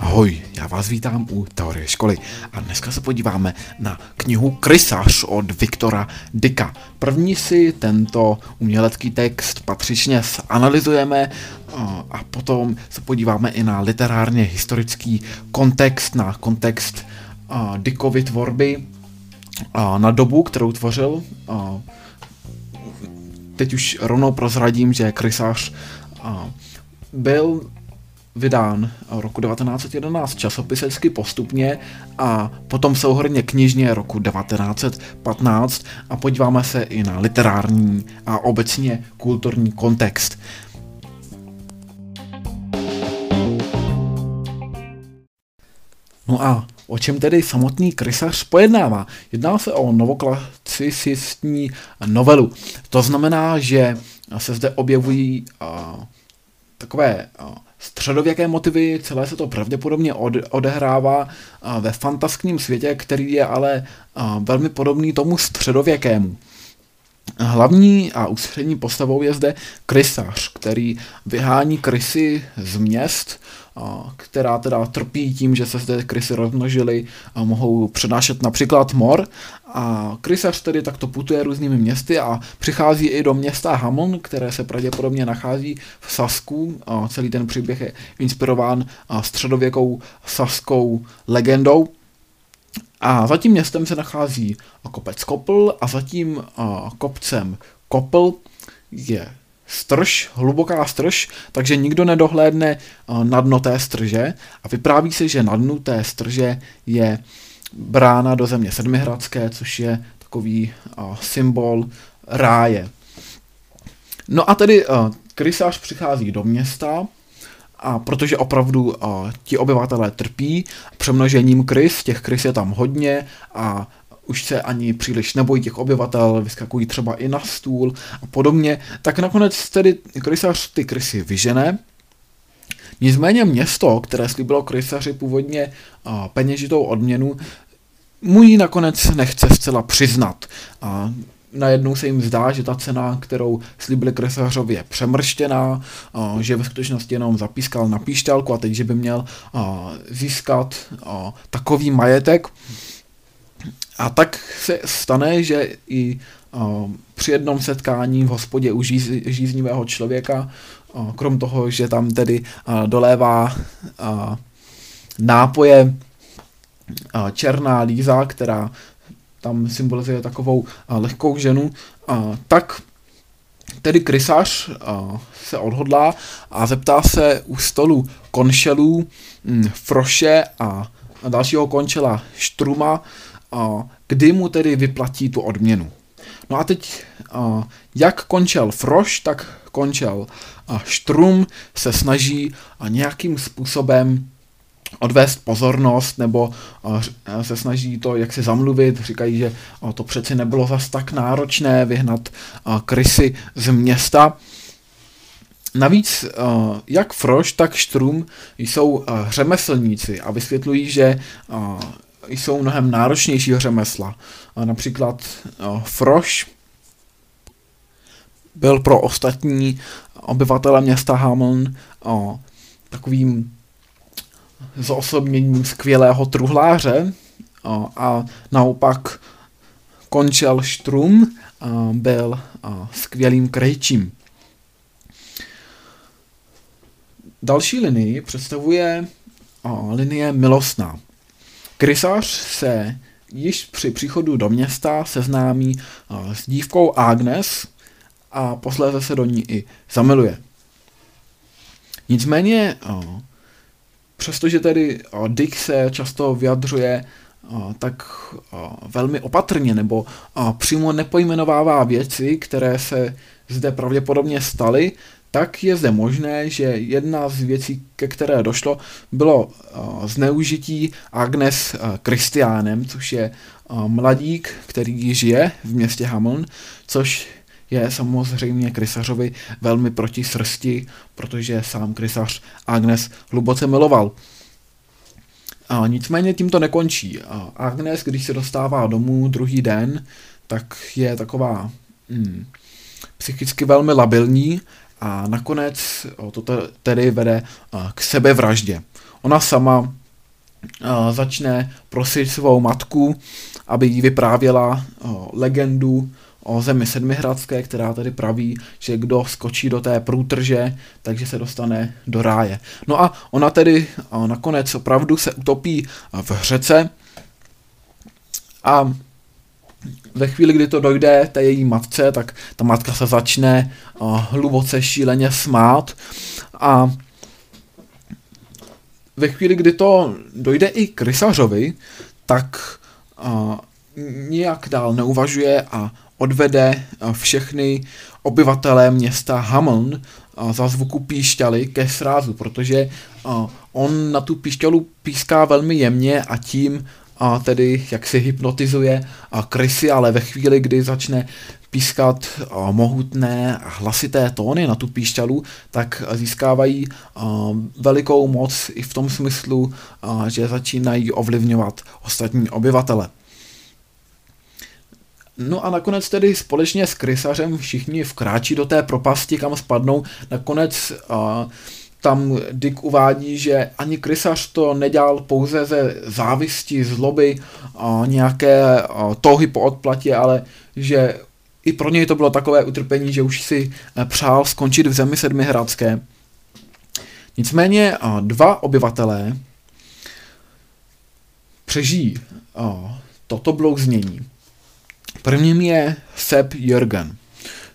Ahoj, já vás vítám u Teorie školy a dneska se podíváme na knihu Krysař od Viktora Dicka. První si tento umělecký text patřičně zanalizujeme a potom se podíváme i na literárně historický kontext, na kontext Dickovy tvorby, na dobu, kterou tvořil. Teď už rovnou prozradím, že Krysař byl vydán roku 1911 časopisecky postupně a potom souhrně knižně roku 1915 a podíváme se i na literární a obecně kulturní kontext. No a o čem tedy samotný krysař pojednává? Jedná se o novoklasicistní novelu. To znamená, že se zde objevují uh, takové uh, středověké motivy, celé se to pravděpodobně odehrává ve fantaskním světě, který je ale velmi podobný tomu středověkému. Hlavní a ústřední postavou je zde krysař, který vyhání krysy z měst, která teda trpí tím, že se zde krysy rozmnožily a mohou přenášet například mor. A krysař tedy takto putuje různými městy a přichází i do města Hamon, které se pravděpodobně nachází v Sasku. A celý ten příběh je inspirován středověkou saskou legendou. A za tím městem se nachází kopec Kopl a za tím kopcem Kopl je strž, hluboká strž, takže nikdo nedohlédne na dno té strže a vypráví se, že na dnu té strže je brána do země sedmihradské, což je takový symbol ráje. No a tedy krysář přichází do města, a protože opravdu uh, ti obyvatelé trpí přemnožením krys, těch krys je tam hodně a už se ani příliš nebojí těch obyvatel, vyskakují třeba i na stůl a podobně, tak nakonec tedy krysař ty krysy vyžene, Nicméně město, které slíbilo krysaři původně a, peněžitou odměnu, mu ji nakonec nechce zcela přiznat. A najednou se jim zdá, že ta cena, kterou slíbili kresařovi, je přemrštěná, že ve skutečnosti jenom zapískal na píšťalku a teď, že by měl získat takový majetek. A tak se stane, že i při jednom setkání v hospodě u žíz, žíznivého člověka, krom toho, že tam tedy dolévá nápoje černá líza, která tam symbolizuje takovou lehkou ženu, tak tedy krysař se odhodlá a zeptá se u stolu konšelů hm, Froše a dalšího končela Štruma, kdy mu tedy vyplatí tu odměnu. No a teď, jak končel Froš, tak končel Štrum se snaží nějakým způsobem odvést pozornost nebo se snaží to jak se zamluvit, říkají, že to přeci nebylo zas tak náročné vyhnat krysy z města. Navíc jak Froš, tak Štrum jsou řemeslníci a vysvětlují, že jsou mnohem náročnějšího řemesla. Například Froš byl pro ostatní obyvatele města Hamon takovým osobněním skvělého truhláře a, naopak končil Štrum a byl skvělým krejčím. Další linii představuje linie milostná. Krysař se již při příchodu do města seznámí s dívkou Agnes a posléze se do ní i zamiluje. Nicméně přestože tedy Dick se často vyjadřuje tak velmi opatrně nebo přímo nepojmenovává věci, které se zde pravděpodobně staly, tak je zde možné, že jedna z věcí, ke které došlo, bylo zneužití Agnes Kristiánem, což je mladík, který žije v městě Hamon, což je samozřejmě krysařovi velmi proti srsti, protože sám krysař Agnes hluboce miloval. A nicméně tím to nekončí. A Agnes, když se dostává domů druhý den, tak je taková hmm, psychicky velmi labilní a nakonec to tedy vede k sebevraždě. Ona sama začne prosit svou matku, aby jí vyprávěla legendu o zemi sedmihradské, která tedy praví, že kdo skočí do té průtrže, takže se dostane do ráje. No a ona tedy nakonec opravdu se utopí v řece a ve chvíli, kdy to dojde té její matce, tak ta matka se začne hluboce šíleně smát a ve chvíli, kdy to dojde i k rysařovi, tak uh, nijak dál neuvažuje a odvede všechny obyvatelé města Hameln za zvuku píšťaly ke srázu, protože on na tu píšťalu píská velmi jemně a tím a tedy jak si hypnotizuje a krysy, ale ve chvíli, kdy začne pískat mohutné a hlasité tóny na tu píšťalu, tak získávají velikou moc i v tom smyslu, že začínají ovlivňovat ostatní obyvatele. No a nakonec tedy společně s krysařem všichni vkráčí do té propasti, kam spadnou. Nakonec uh, tam Dick uvádí, že ani krysař to nedělal pouze ze závisti, zloby, uh, nějaké uh, touhy po odplatě, ale že i pro něj to bylo takové utrpení, že už si přál skončit v zemi sedmihradské. Nicméně dva obyvatelé přežijí toto blouznění. Prvním je Sepp Jürgen.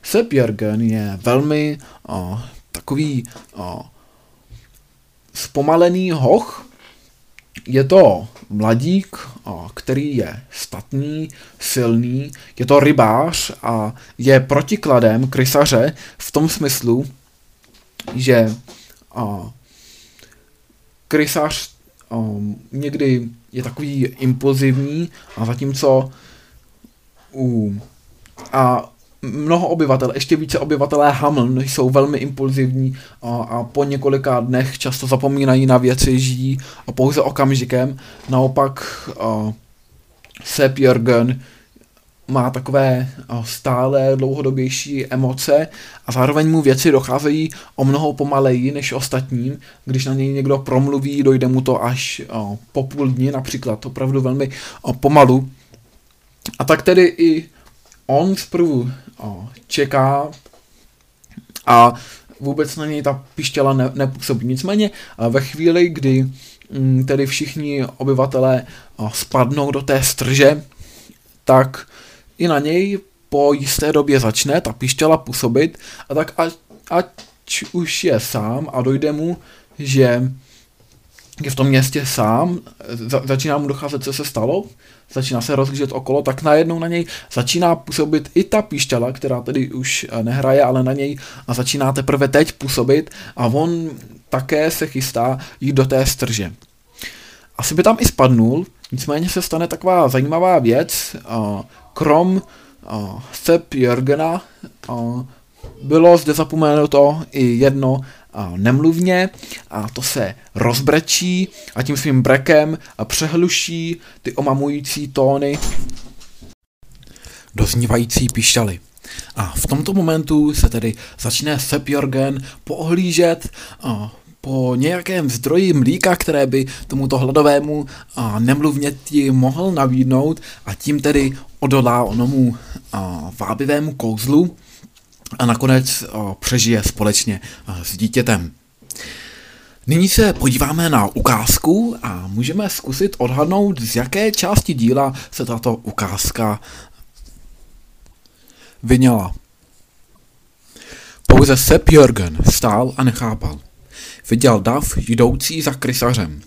Sepp Jürgen je velmi o, takový o, zpomalený hoch. Je to mladík, o, který je statný, silný, je to rybář a je protikladem krysaře v tom smyslu, že o, krysař o, někdy je takový impulzivní a zatímco u a mnoho obyvatel, ještě více obyvatelé Hamln jsou velmi impulzivní a, a po několika dnech často zapomínají na věci, žijí a pouze okamžikem. Naopak a, Sepp Jürgen má takové stále dlouhodobější emoce a zároveň mu věci docházejí o mnoho pomaleji než ostatním. Když na něj někdo promluví, dojde mu to až po půl dní například, opravdu velmi pomalu. A tak tedy i on zprvu o, čeká a vůbec na něj ta pištěla ne, nepůsobí. Nicméně ve chvíli, kdy m, mm, tedy všichni obyvatelé o, spadnou do té strže, tak i na něj po jisté době začne ta pištěla působit a tak ať, ať už je sám a dojde mu, že je v tom městě sám, za, začíná mu docházet, co se stalo, začíná se rozlížet okolo, tak najednou na něj začíná působit i ta píšťala, která tedy už eh, nehraje, ale na něj a začíná teprve teď působit a on také se chystá jít do té strže. Asi by tam i spadnul, nicméně se stane taková zajímavá věc, krom Sepp Jörgena bylo zde zapomenuto i jedno nemluvně a to se rozbrečí a tím svým brekem přehluší ty omamující tóny doznívající píšťaly. A v tomto momentu se tedy začne Sepp Jorgen poohlížet po nějakém zdroji mlíka, které by tomuto hladovému a nemluvněti mohl navídnout a tím tedy odolá onomu a, vábivému kouzlu a nakonec přežije společně s dítětem. Nyní se podíváme na ukázku a můžeme zkusit odhadnout, z jaké části díla se tato ukázka vyněla. Pouze Sepp Jürgen stál a nechápal. Viděl dav jdoucí za krysařem.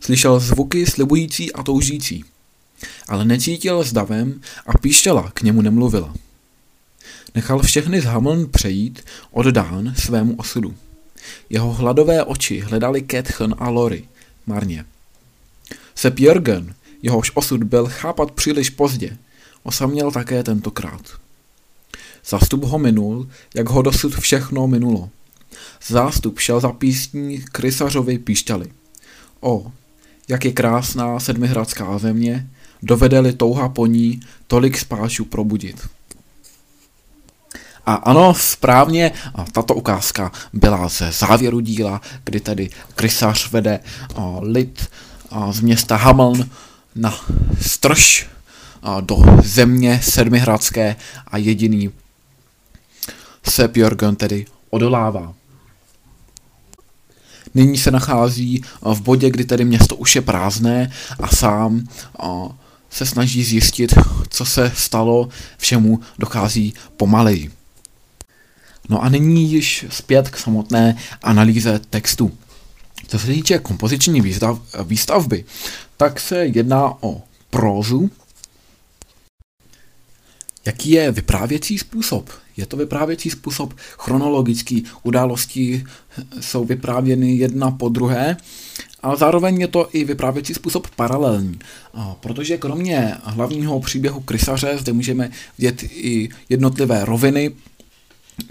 Slyšel zvuky slibující a toužící, ale necítil s davem a píštěla k němu nemluvila. Nechal všechny z Hameln přejít, oddán svému osudu. Jeho hladové oči hledali Ketchen a Lori, marně. Sepp Jürgen, jehož osud byl chápat příliš pozdě, osaměl také tentokrát. Zastup ho minul, jak ho dosud všechno minulo. Zástup šel za písní krysařovi píšťaly. O, jak je krásná sedmihradská země, dovede-li touha po ní tolik spášů probudit. A ano, správně, tato ukázka byla ze závěru díla, kdy tady krysař vede lid z města Hameln na strž do země sedmihradské a jediný Sepp Jorgen tedy odolává. Nyní se nachází v bodě, kdy tedy město už je prázdné a sám se snaží zjistit, co se stalo, všemu dochází pomaleji. No a nyní již zpět k samotné analýze textu. Co se týče kompoziční výstav, výstavby, tak se jedná o prózu. Jaký je vyprávěcí způsob? Je to vyprávěcí způsob chronologický, události jsou vyprávěny jedna po druhé, ale zároveň je to i vyprávěcí způsob paralelní, protože kromě hlavního příběhu krysaře zde můžeme vidět i jednotlivé roviny,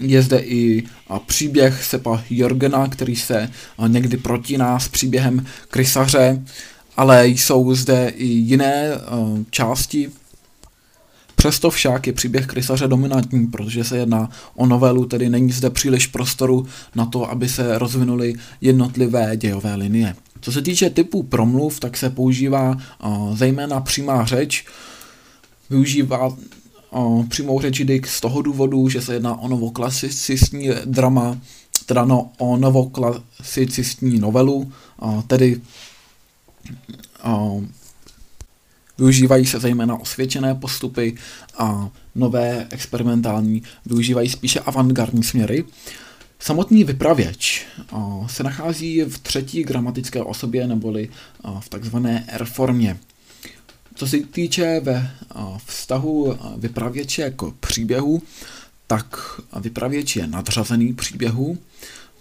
je zde i příběh Sepa Jorgena, který se někdy protíná s příběhem krysaře, ale jsou zde i jiné části Přesto však je příběh krysaře dominantní, protože se jedná o novelu, tedy není zde příliš prostoru na to, aby se rozvinuly jednotlivé dějové linie. Co se týče typu promluv, tak se používá zejména přímá řeč, využívá přímou řeč z toho důvodu, že se jedná o novoklasicistní drama, teda no, o novoklasicistní novelu, uh, tedy uh, Využívají se zejména osvědčené postupy a nové experimentální využívají spíše avantgardní směry. Samotný vypravěč se nachází v třetí gramatické osobě neboli v takzvané R formě. Co se týče ve vztahu vypravěče k příběhu, tak vypravěč je nadřazený příběhu,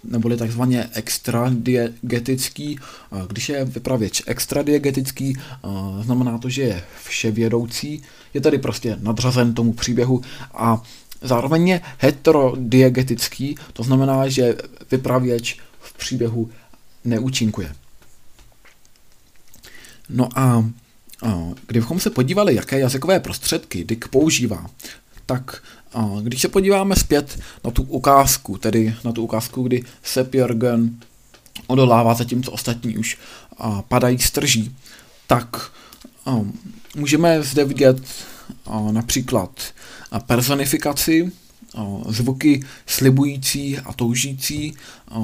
neboli takzvaně extradiegetický. Když je vypravěč extradiegetický, znamená to, že je vševědoucí, je tedy prostě nadřazen tomu příběhu a zároveň je heterodiegetický, to znamená, že vypravěč v příběhu neúčinkuje. No a kdybychom se podívali, jaké jazykové prostředky Dick používá, tak když se podíváme zpět na tu ukázku, tedy na tu ukázku, kdy Sepp Jörgen odolává, zatímco ostatní už padají z trží, tak můžeme zde vidět například personifikaci, zvuky slibující a toužící,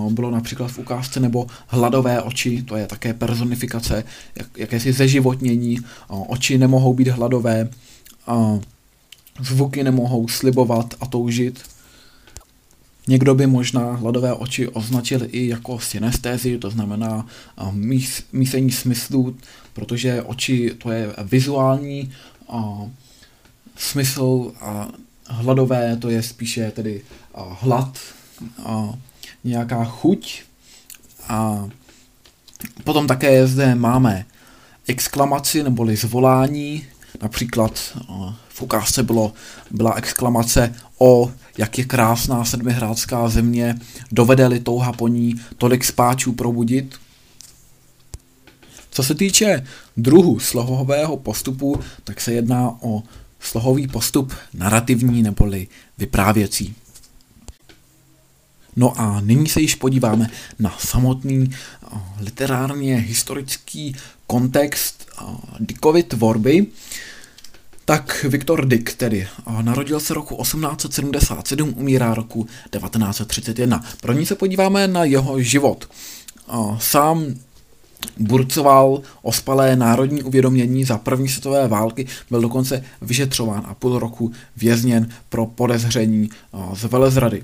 bylo například v ukázce, nebo hladové oči, to je také personifikace, jak, jakési zeživotnění, oči nemohou být hladové, Zvuky nemohou slibovat a toužit. Někdo by možná hladové oči označil i jako synestézi, to znamená mís, mísení smyslů, protože oči to je vizuální a smysl a hladové to je spíše tedy hlad nějaká chuť. A potom také zde máme exklamaci neboli zvolání, například v ukázce bylo, byla exklamace o, jak je krásná sedmihrádská země, dovede-li touha po ní tolik spáčů probudit. Co se týče druhu slohového postupu, tak se jedná o slohový postup narrativní neboli vyprávěcí. No a nyní se již podíváme na samotný literárně historický kontext Dickovy tvorby tak Viktor Dick tedy narodil se roku 1877, umírá roku 1931. Pro ní se podíváme na jeho život. Sám burcoval ospalé národní uvědomění za první světové války, byl dokonce vyšetřován a půl roku vězněn pro podezření z velezrady.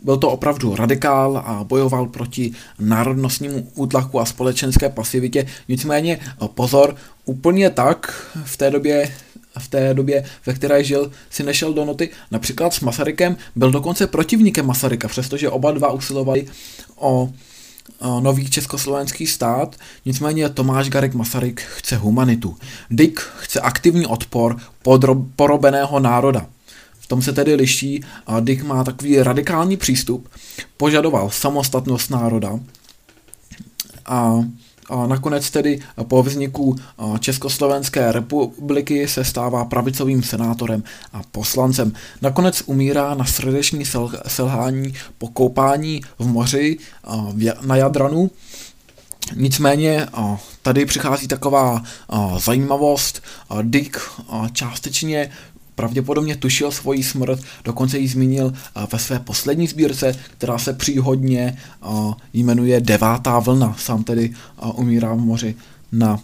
Byl to opravdu radikál a bojoval proti národnostnímu útlaku a společenské pasivitě. Nicméně pozor, úplně tak v té době v té době, ve které žil, si nešel do noty. Například s Masarykem byl dokonce protivníkem Masaryka, přestože oba dva usilovali o nový československý stát, nicméně Tomáš Garek Masaryk chce humanitu. Dick chce aktivní odpor podro, porobeného národa. V tom se tedy liší a Dick má takový radikální přístup, požadoval samostatnost národa a nakonec tedy po vzniku Československé republiky se stává pravicovým senátorem a poslancem. Nakonec umírá na srdeční selhání po koupání v moři na Jadranu. Nicméně tady přichází taková zajímavost. Dick částečně pravděpodobně tušil svoji smrt, dokonce ji zmínil ve své poslední sbírce, která se příhodně jmenuje Devátá vlna. Sám tedy umírá v moři na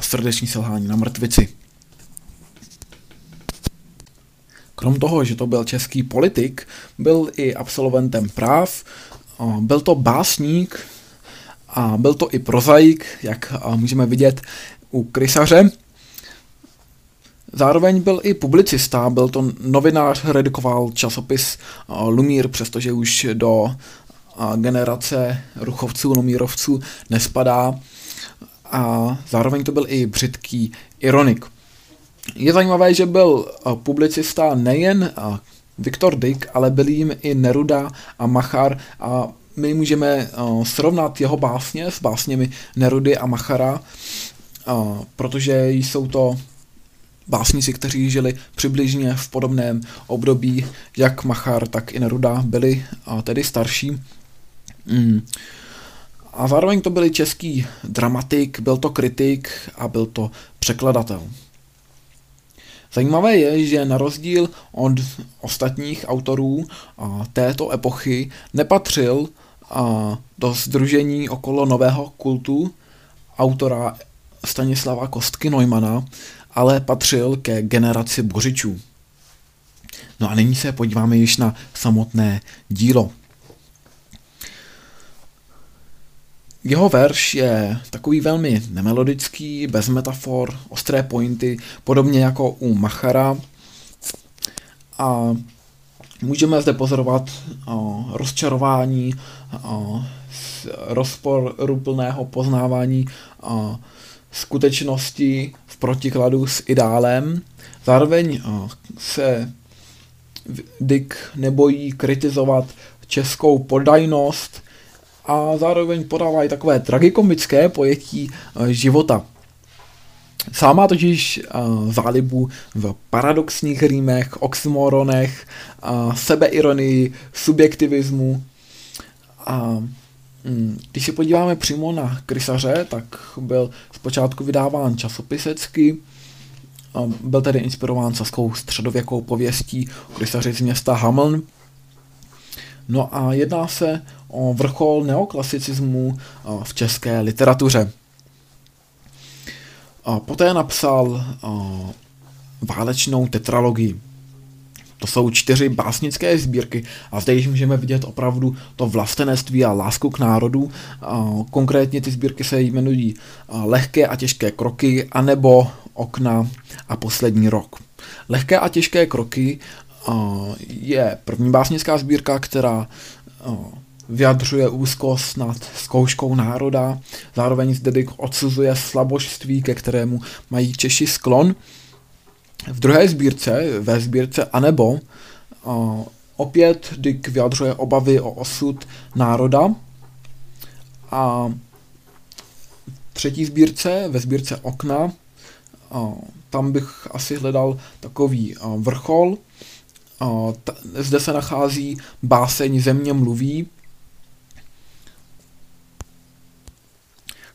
srdeční selhání, na mrtvici. Krom toho, že to byl český politik, byl i absolventem práv, byl to básník a byl to i prozaik, jak můžeme vidět u krysaře. Zároveň byl i publicista, byl to novinář, redukoval časopis Lumír, přestože už do generace ruchovců, lumírovců nespadá. A zároveň to byl i břitký ironik. Je zajímavé, že byl publicista nejen Viktor Dick, ale byl jim i Neruda a Machar a my můžeme srovnat jeho básně s básněmi Nerudy a Machara, protože jsou to básníci, kteří žili přibližně v podobném období, jak Machar, tak i Neruda byli a tedy starší. Mm. A zároveň to byli český dramatik, byl to kritik a byl to překladatel. Zajímavé je, že na rozdíl od ostatních autorů této epochy nepatřil do združení okolo nového kultu autora Stanislava Kostky Neumana, ale patřil ke generaci bořičů. No a nyní se podíváme již na samotné dílo. Jeho verš je takový velmi nemelodický, bez metafor, ostré pointy, podobně jako u Machara. A můžeme zde pozorovat o, rozčarování, o, rozporuplného poznávání o, skutečnosti protikladu s ideálem. Zároveň se Dick nebojí kritizovat českou podajnost a zároveň podává i takové tragikomické pojetí života. Sám má totiž uh, zálibu v paradoxních rýmech, oxymoronech, sebeironii, subjektivismu. A když se podíváme přímo na krysaře, tak byl zpočátku vydáván časopisecky, byl tedy inspirován saskou středověkou pověstí krysaři z města Hameln. No a jedná se o vrchol neoklasicismu v české literatuře. Poté napsal válečnou tetralogii. To jsou čtyři básnické sbírky a zde již můžeme vidět opravdu to vlastenectví a lásku k národu. Konkrétně ty sbírky se jmenují Lehké a těžké kroky anebo Okna a poslední rok. Lehké a těžké kroky je první básnická sbírka, která vyjadřuje úzkost nad zkouškou národa, zároveň zde odsuzuje slabožství, ke kterému mají Češi sklon v druhé sbírce, ve sbírce Anebo, uh, opět Dick vyjadřuje obavy o osud národa a třetí sbírce, ve sbírce Okna, uh, tam bych asi hledal takový uh, vrchol. Zde se nachází báseň Země mluví,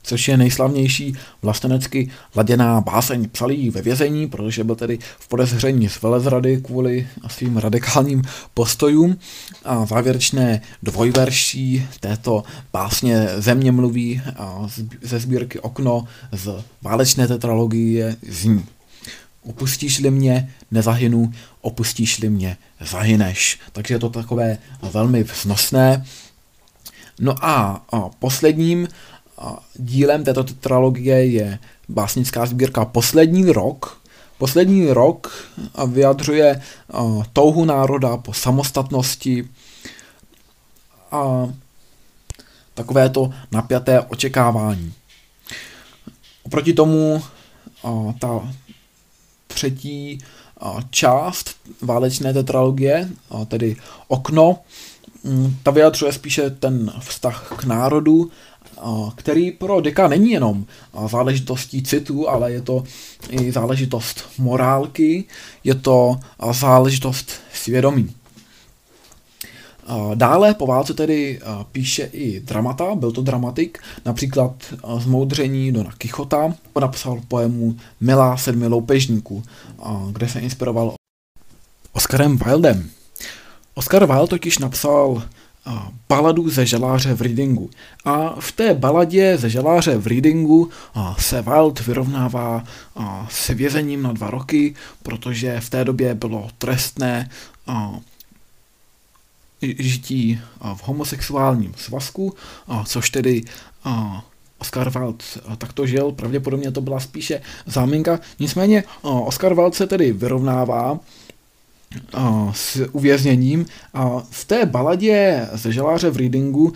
což je nejslavnější vlastenecky laděná báseň psalý ve vězení, protože byl tedy v podezření z velezrady kvůli svým radikálním postojům. A závěrečné dvojverší této básně Země mluví ze sbírky Okno z válečné tetralogie zní. Opustíš-li mě, nezahynu, opustíš-li mě, zahyneš. Takže je to takové velmi vznosné. No a, a posledním dílem této tetralogie je básnická sbírka Poslední rok. Poslední rok vyjadřuje touhu národa po samostatnosti a takové to napjaté očekávání. Oproti tomu ta třetí část válečné tetralogie, tedy okno, ta vyjadřuje spíše ten vztah k národu který pro Deka není jenom záležitostí citu, ale je to i záležitost morálky, je to záležitost svědomí. Dále po válce tedy píše i dramata, byl to dramatik, například Zmoudření Dona Kichota, napsal poemu Milá sedmi loupežníků, kde se inspiroval Oscarem Wildem. Oscar Wilde totiž napsal baladu ze želáře v readingu. A v té baladě ze želáře v readingu se Wilde vyrovnává s vězením na dva roky, protože v té době bylo trestné žití v homosexuálním svazku, což tedy Oscar Wilde takto žil, pravděpodobně to byla spíše záminka. Nicméně Oscar Wilde se tedy vyrovnává s uvězněním a v té baladě ze želáře v readingu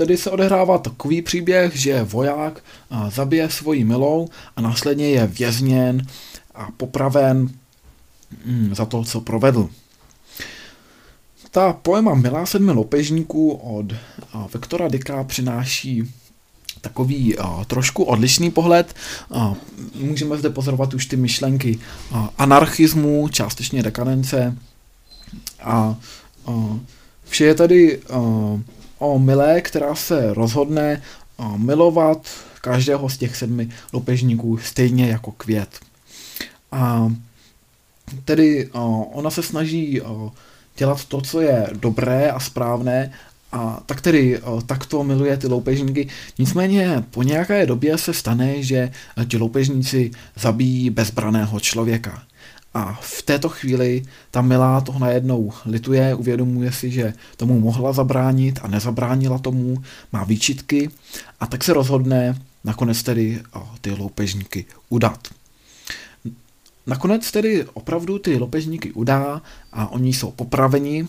tedy se odehrává takový příběh, že voják zabije svoji milou a následně je vězněn a popraven mm, za to, co provedl. Ta poema Milá sedmi lopežníků od Vektora Dika přináší takový uh, trošku odlišný pohled. Uh, můžeme zde pozorovat už ty myšlenky uh, anarchismu, částečně dekadence a uh, vše je tady uh, o milé, která se rozhodne uh, milovat každého z těch sedmi lopežníků stejně jako květ. A tedy uh, ona se snaží uh, dělat to, co je dobré a správné a tak tedy takto miluje ty loupežníky. Nicméně po nějaké době se stane, že ti loupežníci zabijí bezbraného člověka. A v této chvíli ta milá toho najednou lituje, uvědomuje si, že tomu mohla zabránit a nezabránila tomu, má výčitky a tak se rozhodne nakonec tedy ty loupežníky udat. Nakonec tedy opravdu ty loupežníky udá a oni jsou popraveni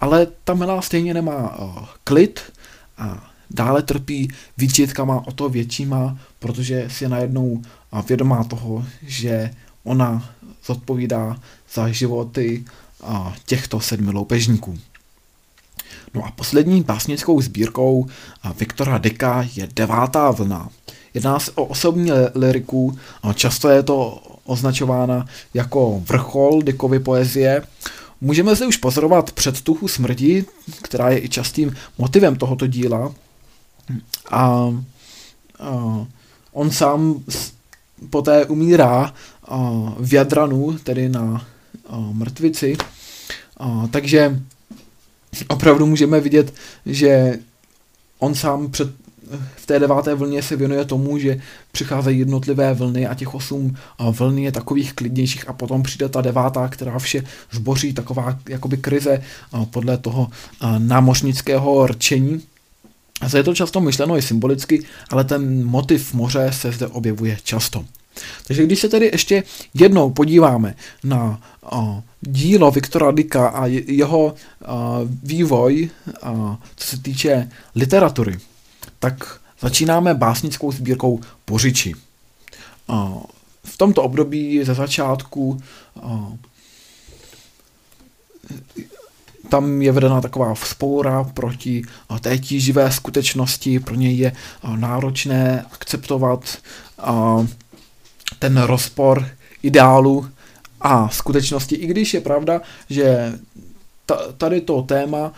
ale ta milá stejně nemá uh, klid a dále trpí výčitkama o to většíma, protože si je najednou vědomá toho, že ona zodpovídá za životy uh, těchto sedmi loupežníků. No a poslední básnickou sbírkou Viktora Deka je Devátá vlna. Jedná se o osobní liriku, často je to označována jako vrchol Dickovy poezie, Můžeme se už pozorovat předtuchu smrti, která je i častým motivem tohoto díla. A, a on sám poté umírá a, v Jadranu, tedy na a, mrtvici. A, takže opravdu můžeme vidět, že on sám před v té deváté vlně se věnuje tomu, že přicházejí jednotlivé vlny a těch osm vlny je takových klidnějších a potom přijde ta devátá, která vše zboří, taková jakoby krize podle toho námořnického rčení. A je to často myšleno i symbolicky, ale ten motiv moře se zde objevuje často. Takže když se tedy ještě jednou podíváme na uh, dílo Viktora Dika a jeho uh, vývoj, uh, co se týče literatury, tak začínáme básnickou sbírkou Pořiči. V tomto období ze začátku tam je vedena taková vzpoura proti té tíživé skutečnosti, pro něj je náročné akceptovat ten rozpor ideálu a skutečnosti, i když je pravda, že tady to téma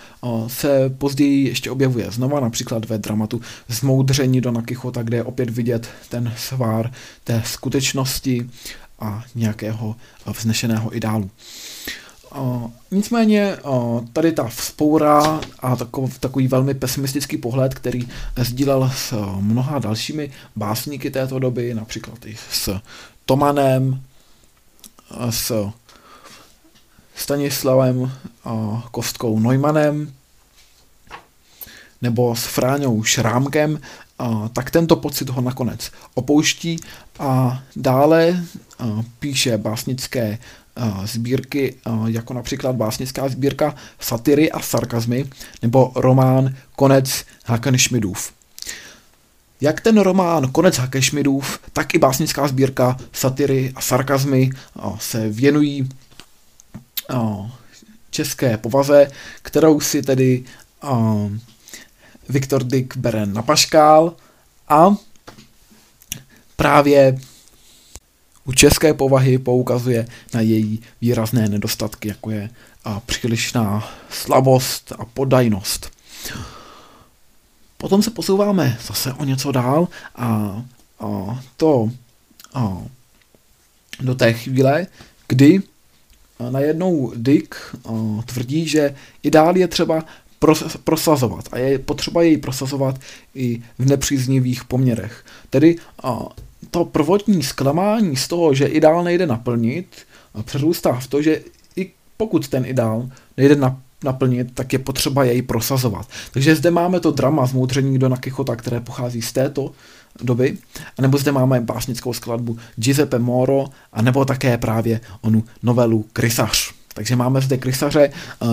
se později ještě objevuje znova, například ve dramatu Zmoudření do Nakichota, kde je opět vidět ten svár té skutečnosti a nějakého vznešeného ideálu. nicméně tady ta vzpoura a takový velmi pesimistický pohled, který sdílel s mnoha dalšími básníky této doby, například i s Tomanem, s Stanislavem Kostkou Neumannem nebo s Fráňou Šrámkem, tak tento pocit ho nakonec opouští a dále píše básnické sbírky, jako například básnická sbírka Satyry a sarkazmy nebo román Konec Hakenšmidův. Jak ten román Konec Hakešmidův, tak i básnická sbírka Satyry a sarkazmy se věnují české povaze, kterou si tedy Viktor Dick bere na paškál a právě u české povahy poukazuje na její výrazné nedostatky, jako je a přílišná slabost a podajnost. Potom se posouváme zase o něco dál a, a to a, do té chvíle, kdy najednou Dick tvrdí, že ideál je třeba prosazovat a je potřeba jej prosazovat i v nepříznivých poměrech. Tedy to prvotní zklamání z toho, že ideál nejde naplnit, přerůstá v to, že i pokud ten ideál nejde naplnit, tak je potřeba jej prosazovat. Takže zde máme to drama zmoudření Dona Quixota, které pochází z této doby, anebo zde máme básnickou skladbu Giuseppe Moro, anebo také právě onu novelu Krysař. Takže máme zde krysaře,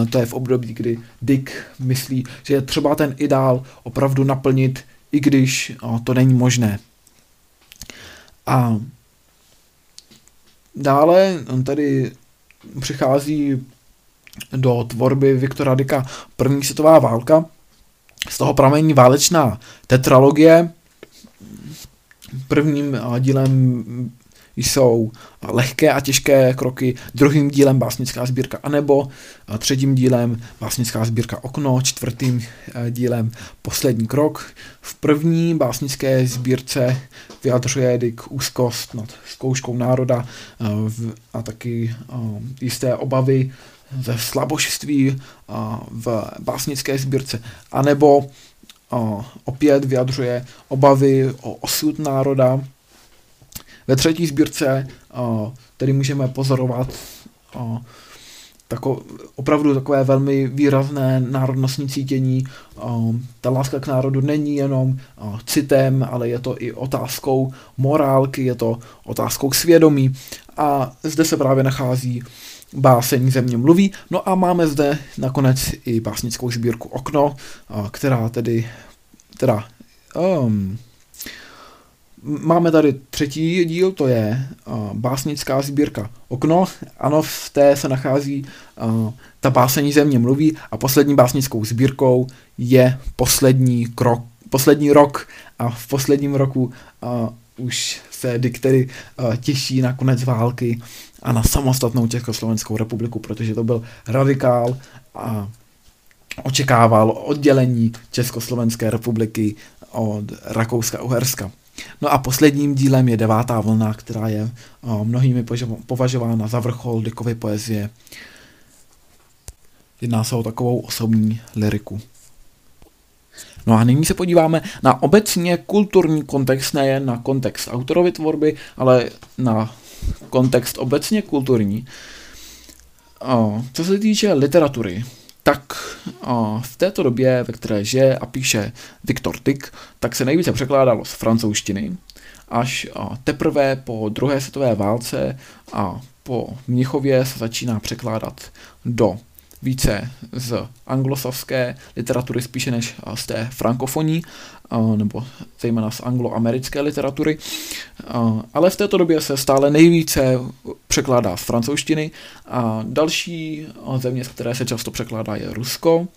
to je v období, kdy Dick myslí, že je třeba ten ideál opravdu naplnit, i když to není možné. A dále tady přichází do tvorby Viktora Dika první světová válka. Z toho pramení válečná tetralogie. Prvním dílem jsou lehké a těžké kroky, druhým dílem básnická sbírka Anebo, třetím dílem básnická sbírka Okno, čtvrtým eh, dílem Poslední krok. V první básnické sbírce vyjadřuje Dick úzkost nad zkouškou národa eh, a taky eh, jisté obavy ze slabožství v básnické sbírce. A nebo opět vyjadřuje obavy o osud národa. Ve třetí sbírce tedy můžeme pozorovat tako, opravdu takové velmi výrazné národnostní cítění. Ta láska k národu není jenom citem, ale je to i otázkou morálky, je to otázkou svědomí. A zde se právě nachází báseň země mluví. No a máme zde nakonec i básnickou sbírku Okno, která tedy, teda, um, Máme tady třetí díl, to je uh, básnická sbírka Okno. Ano, v té se nachází uh, ta básení země mluví a poslední básnickou sbírkou je poslední krok, poslední rok a v posledním roku uh, už se diktery uh, těší na konec války a na samostatnou Československou republiku, protože to byl radikál a očekával oddělení Československé republiky od Rakouska-Uherska. No a posledním dílem je devátá vlna, která je o, mnohými považována za vrchol Dickovy poezie. Jedná se o takovou osobní liriku. No a nyní se podíváme na obecně kulturní kontext, nejen na kontext autorovy tvorby, ale na kontext obecně kulturní. O, co se týče literatury, tak o, v této době, ve které žije a píše Viktor Tyk, tak se nejvíce překládalo z francouzštiny, až o, teprve po druhé světové válce a po Mnichově se začíná překládat do více z anglosavské literatury spíše než z té frankofoní, nebo zejména z angloamerické literatury. Ale v této době se stále nejvíce překládá z francouzštiny a další země, z které se často překládá, je Rusko.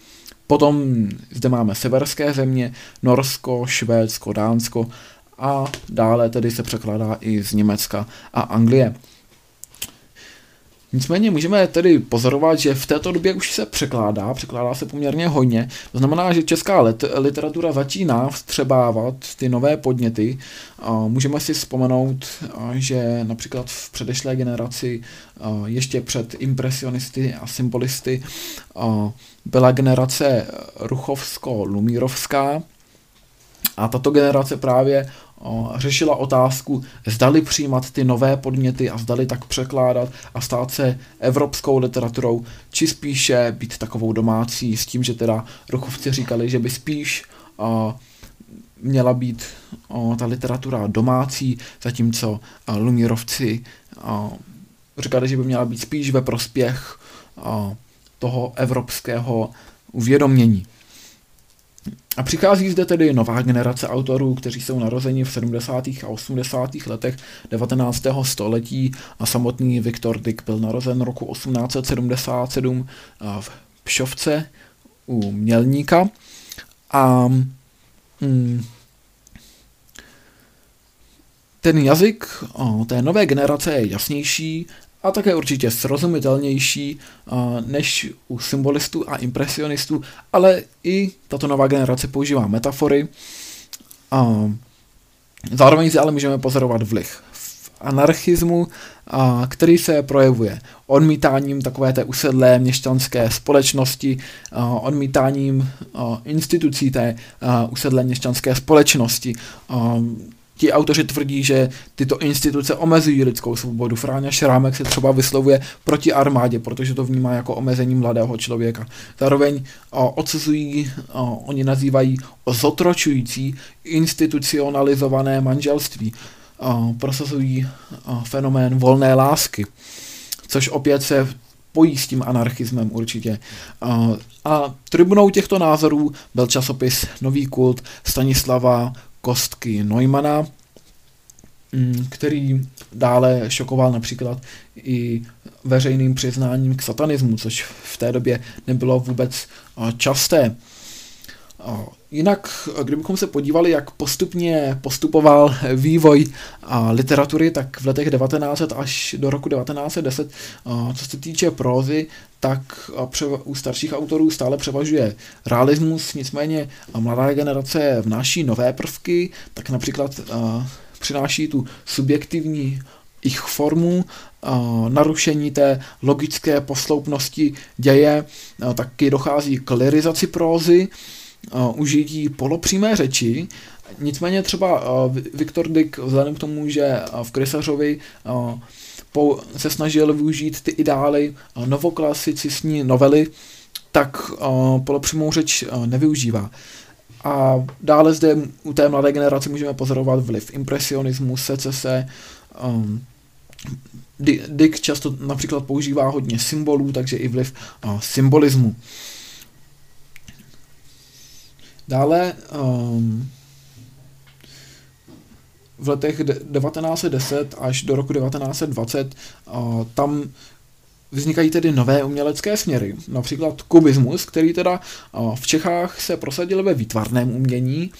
Potom zde máme severské země, Norsko, Švédsko, Dánsko a dále tedy se překládá i z Německa a Anglie. Nicméně můžeme tedy pozorovat, že v této době už se překládá, překládá se poměrně hodně. To znamená, že česká literatura začíná vstřebávat ty nové podněty. Můžeme si vzpomenout, že například v předešlé generaci, ještě před impresionisty a symbolisty, byla generace Ruchovsko-Lumírovská, a tato generace právě řešila otázku, zdali přijímat ty nové podněty a zdali tak překládat a stát se evropskou literaturou, či spíše být takovou domácí s tím, že teda Ruchovci říkali, že by spíš měla být ta literatura domácí, zatímco Lumírovci říkali, že by měla být spíš ve prospěch toho evropského uvědomění. A přichází zde tedy nová generace autorů, kteří jsou narozeni v 70. a 80. letech 19. století a samotný Viktor Dick byl narozen roku 1877 v Pšovce u Mělníka A mm, ten jazyk o, té nové generace je jasnější a také určitě srozumitelnější než u symbolistů a impresionistů, ale i tato nová generace používá metafory. Zároveň si ale můžeme pozorovat vliv anarchismu, který se projevuje odmítáním takové té usedlé měšťanské společnosti, odmítáním institucí té usedlé měšťanské společnosti. Ti autoři tvrdí, že tyto instituce omezují lidskou svobodu. Fráňa Šrámek se třeba vyslovuje proti armádě, protože to vnímá jako omezení mladého člověka. Zároveň o, odsuzují, o, oni nazývají zotročující institucionalizované manželství prosazují fenomén volné lásky, což opět se pojí s tím anarchismem určitě. A tribunou těchto názorů byl časopis Nový kult Stanislava Kostky Neumana, mm, který dále šokoval například i veřejným přiznáním k satanismu, což v té době nebylo vůbec časté. Jinak, kdybychom se podívali, jak postupně postupoval vývoj literatury, tak v letech 1900 až do roku 1910, co se týče prózy, tak u starších autorů stále převažuje realismus, nicméně mladá generace vnáší nové prvky, tak například přináší tu subjektivní ich formu, narušení té logické posloupnosti děje, taky dochází k lirizaci prózy, uh, užití polopřímé řeči, nicméně třeba uh, Viktor Dick vzhledem k tomu, že uh, v Krysařovi uh, se snažil využít ty ideály uh, novoklasicistní novely, tak uh, polopřímou řeč uh, nevyužívá. A dále zde u té mladé generace můžeme pozorovat vliv impresionismu, secese, um, Dick často například používá hodně symbolů, takže i vliv uh, symbolismu. Dále um, v letech 1910 až do roku 1920 uh, tam vznikají tedy nové umělecké směry, například kubismus, který teda uh, v Čechách se prosadil ve výtvarném umění,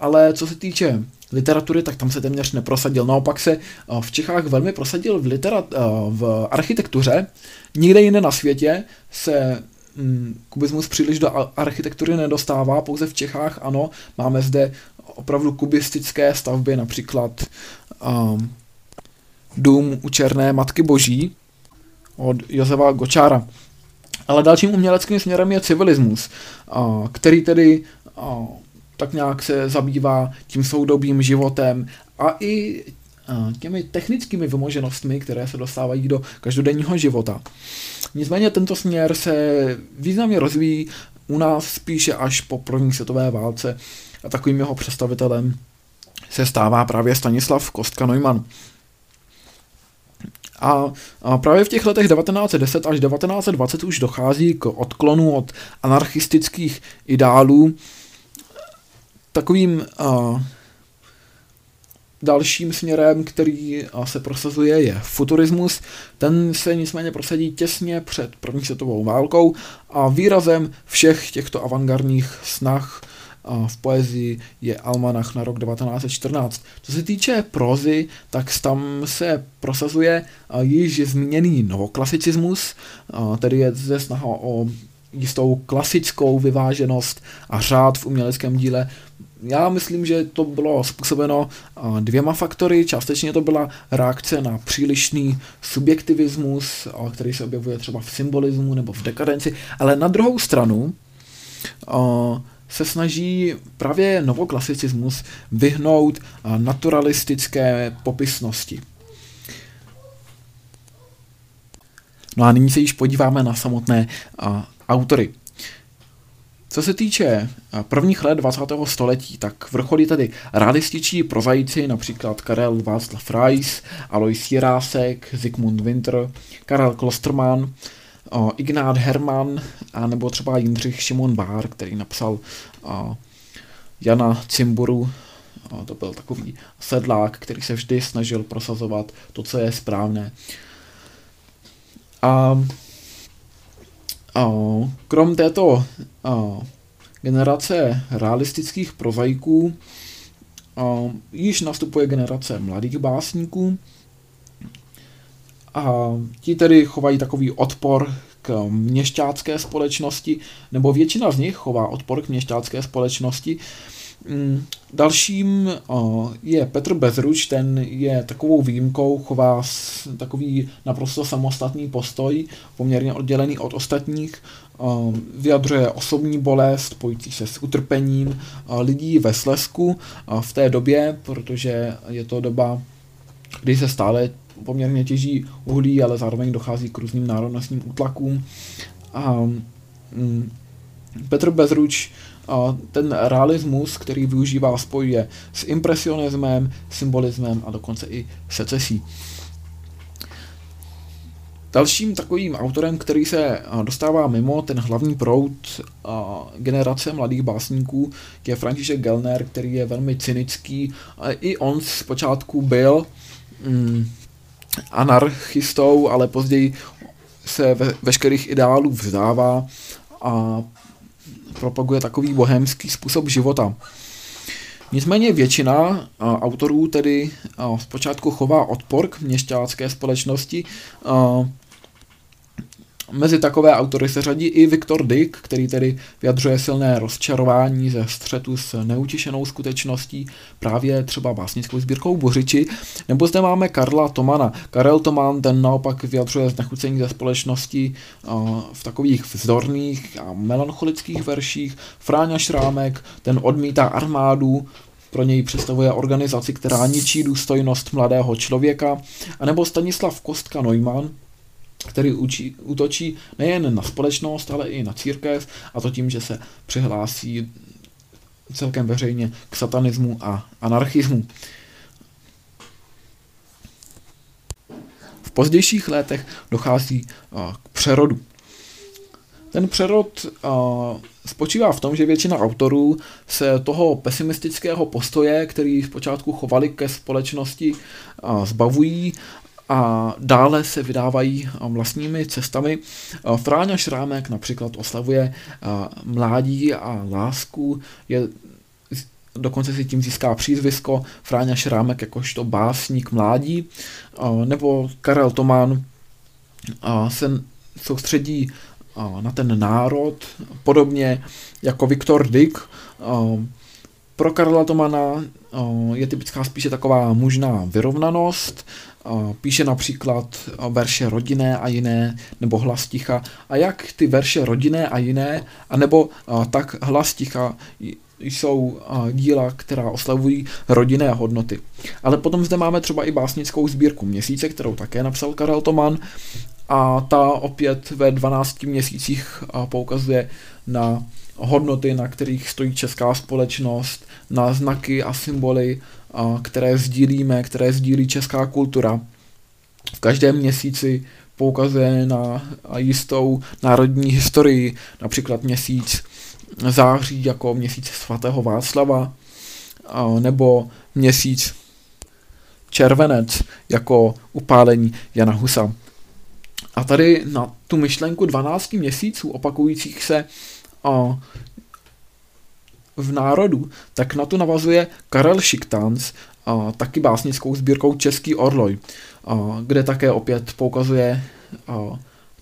ale co se týče literatury, tak tam se téměř neprosadil. Naopak se uh, v Čechách velmi prosadil v, literat, uh, v architektuře. Nikde jinde na světě se kubismus příliš do architektury nedostává, pouze v Čechách ano, máme zde opravdu kubistické stavby, například um, dům u Černé Matky Boží od Josefa Gočára. Ale dalším uměleckým směrem je civilismus, uh, který tedy uh, tak nějak se zabývá tím soudobým životem a i těmi technickými vymoženostmi, které se dostávají do každodenního života. Nicméně tento směr se významně rozvíjí u nás spíše až po první světové válce a takovým jeho představitelem se stává právě Stanislav Kostka Neumann. A, právě v těch letech 1910 až 1920 už dochází k odklonu od anarchistických ideálů. Takovým uh, Dalším směrem, který se prosazuje, je futurismus. Ten se nicméně prosadí těsně před první světovou válkou a výrazem všech těchto avantgardních snah v poezii je Almanach na rok 1914. Co se týče prozy, tak tam se prosazuje již zmíněný novoklasiciismus, tedy je zde snaha o jistou klasickou vyváženost a řád v uměleckém díle já myslím, že to bylo způsobeno dvěma faktory. Částečně to byla reakce na přílišný subjektivismus, který se objevuje třeba v symbolismu nebo v dekadenci, ale na druhou stranu se snaží právě novoklasicismus vyhnout naturalistické popisnosti. No a nyní se již podíváme na samotné autory. Co se týče eh, prvních let 20. století, tak vrcholí tady realističtí prozajíci, například Karel Václav Reis, Alois Jirásek, Zygmunt Winter, Karel Klostermann, Ignát Hermann, a nebo třeba Jindřich Šimon Bár, který napsal Jana Cimburu, to byl takový sedlák, který se vždy snažil prosazovat to, co je správné. A Krom této generace realistických prozaiků, již nastupuje generace mladých básníků a ti tedy chovají takový odpor k měšťácké společnosti, nebo většina z nich chová odpor k měšťácké společnosti. Mm, dalším je Petr Bezruč, ten je takovou výjimkou, chová takový naprosto samostatný postoj, poměrně oddělený od ostatních, vyjadřuje osobní bolest, pojící se s utrpením lidí ve Slesku v té době, protože je to doba, kdy se stále poměrně těží uhlí, ale zároveň dochází k různým národnostním útlakům. A, mm, Petr Bezruč ten realismus, který využívá, spojuje s impresionismem, symbolismem a dokonce i secesí. Dalším takovým autorem, který se dostává mimo ten hlavní proud generace mladých básníků, je František Gelner, který je velmi cynický. I on zpočátku byl mm, anarchistou, ale později se ve, veškerých ideálů vzdává a propaguje takový bohemský způsob života. Nicméně většina autorů tedy zpočátku chová odpor k měšťácké společnosti, Mezi takové autory se řadí i Viktor Dick, který tedy vyjadřuje silné rozčarování ze střetu s neutěšenou skutečností, právě třeba básnickou sbírkou Bořiči, nebo zde máme Karla Tomana. Karel Toman ten naopak vyjadřuje znechucení ze společnosti v takových vzdorných a melancholických verších. Fráňa Šrámek, ten odmítá armádu, pro něj představuje organizaci, která ničí důstojnost mladého člověka, anebo Stanislav Kostka Neumann, který učí, útočí nejen na společnost, ale i na církev, a to tím, že se přihlásí celkem veřejně k satanismu a anarchismu. V pozdějších letech dochází k přerodu. Ten přerod spočívá v tom, že většina autorů se toho pesimistického postoje, který zpočátku chovali ke společnosti, zbavují a dále se vydávají vlastními cestami. Fráňa Šrámek například oslavuje mládí a lásku, je dokonce si tím získá přízvisko Fráňa Šrámek jakožto básník mládí, nebo Karel Tomán se soustředí na ten národ, podobně jako Viktor Dick. Pro Karla Tomana je typická spíše taková mužná vyrovnanost, píše například verše rodinné a jiné, nebo hlas ticha. A jak ty verše rodinné a jiné, anebo tak hlas ticha jsou díla, která oslavují rodinné hodnoty. Ale potom zde máme třeba i básnickou sbírku Měsíce, kterou také napsal Karel Toman a ta opět ve 12 měsících poukazuje na hodnoty, na kterých stojí česká společnost, na znaky a symboly, které sdílíme, které sdílí česká kultura. V každém měsíci poukazuje na jistou národní historii, například měsíc září jako měsíc svatého Václava, nebo měsíc červenec jako upálení Jana Husa. A tady na tu myšlenku 12 měsíců opakujících se v národu, tak na to navazuje Karel Šiktans, a taky básnickou sbírkou Český orloj, a kde také opět poukazuje a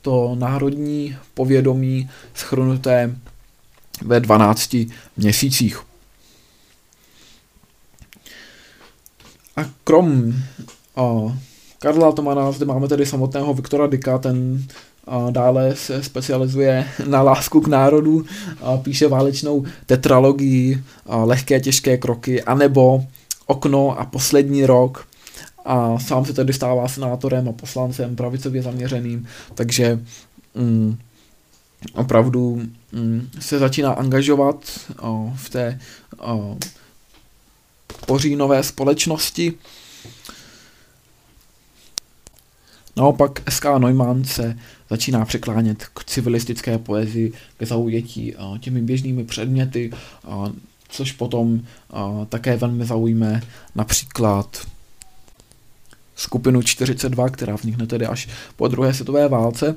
to národní povědomí schrnuté ve 12 měsících. A krom a Karla Tomana zde máme tedy samotného Viktora Dika, ten a dále se specializuje na lásku k národu, píše válečnou tetralogii, lehké těžké kroky, anebo okno a poslední rok. A sám se tedy stává senátorem a poslancem pravicově zaměřeným, takže mm, opravdu mm, se začíná angažovat o, v té o, pořínové společnosti. Naopak SK Neumann se začíná překlánět k civilistické poezii, k zaujetí těmi běžnými předměty, což potom také velmi zaujme například skupinu 42, která vznikne tedy až po druhé světové válce.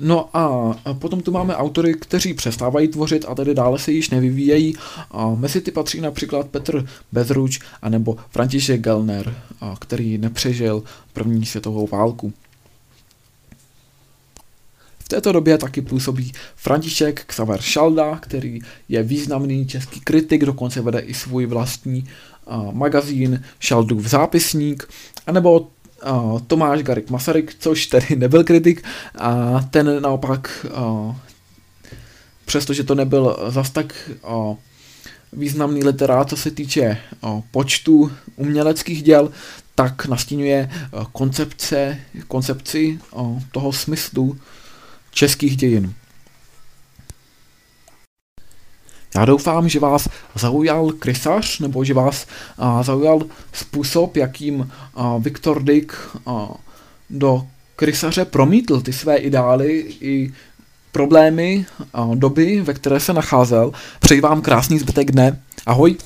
No a potom tu máme autory, kteří přestávají tvořit a tedy dále se již nevyvíjejí. A mezi ty patří například Petr Bezruč anebo František Gelner, který nepřežil první světovou válku. V této době taky působí František Xaver Šalda, který je významný český kritik, dokonce vede i svůj vlastní magazín Šaldův zápisník, anebo uh, Tomáš Garik Masaryk, což tedy nebyl kritik, a ten naopak, uh, přestože to nebyl zas tak uh, významný literát, co se týče uh, počtu uměleckých děl, tak nastínuje uh, koncepce, koncepci uh, toho smyslu českých dějin. Já doufám, že vás zaujal krysař, nebo že vás a, zaujal způsob, jakým a, Viktor Dick a, do krysaře promítl ty své ideály i problémy a, doby, ve které se nacházel. Přeji vám krásný zbytek dne. Ahoj!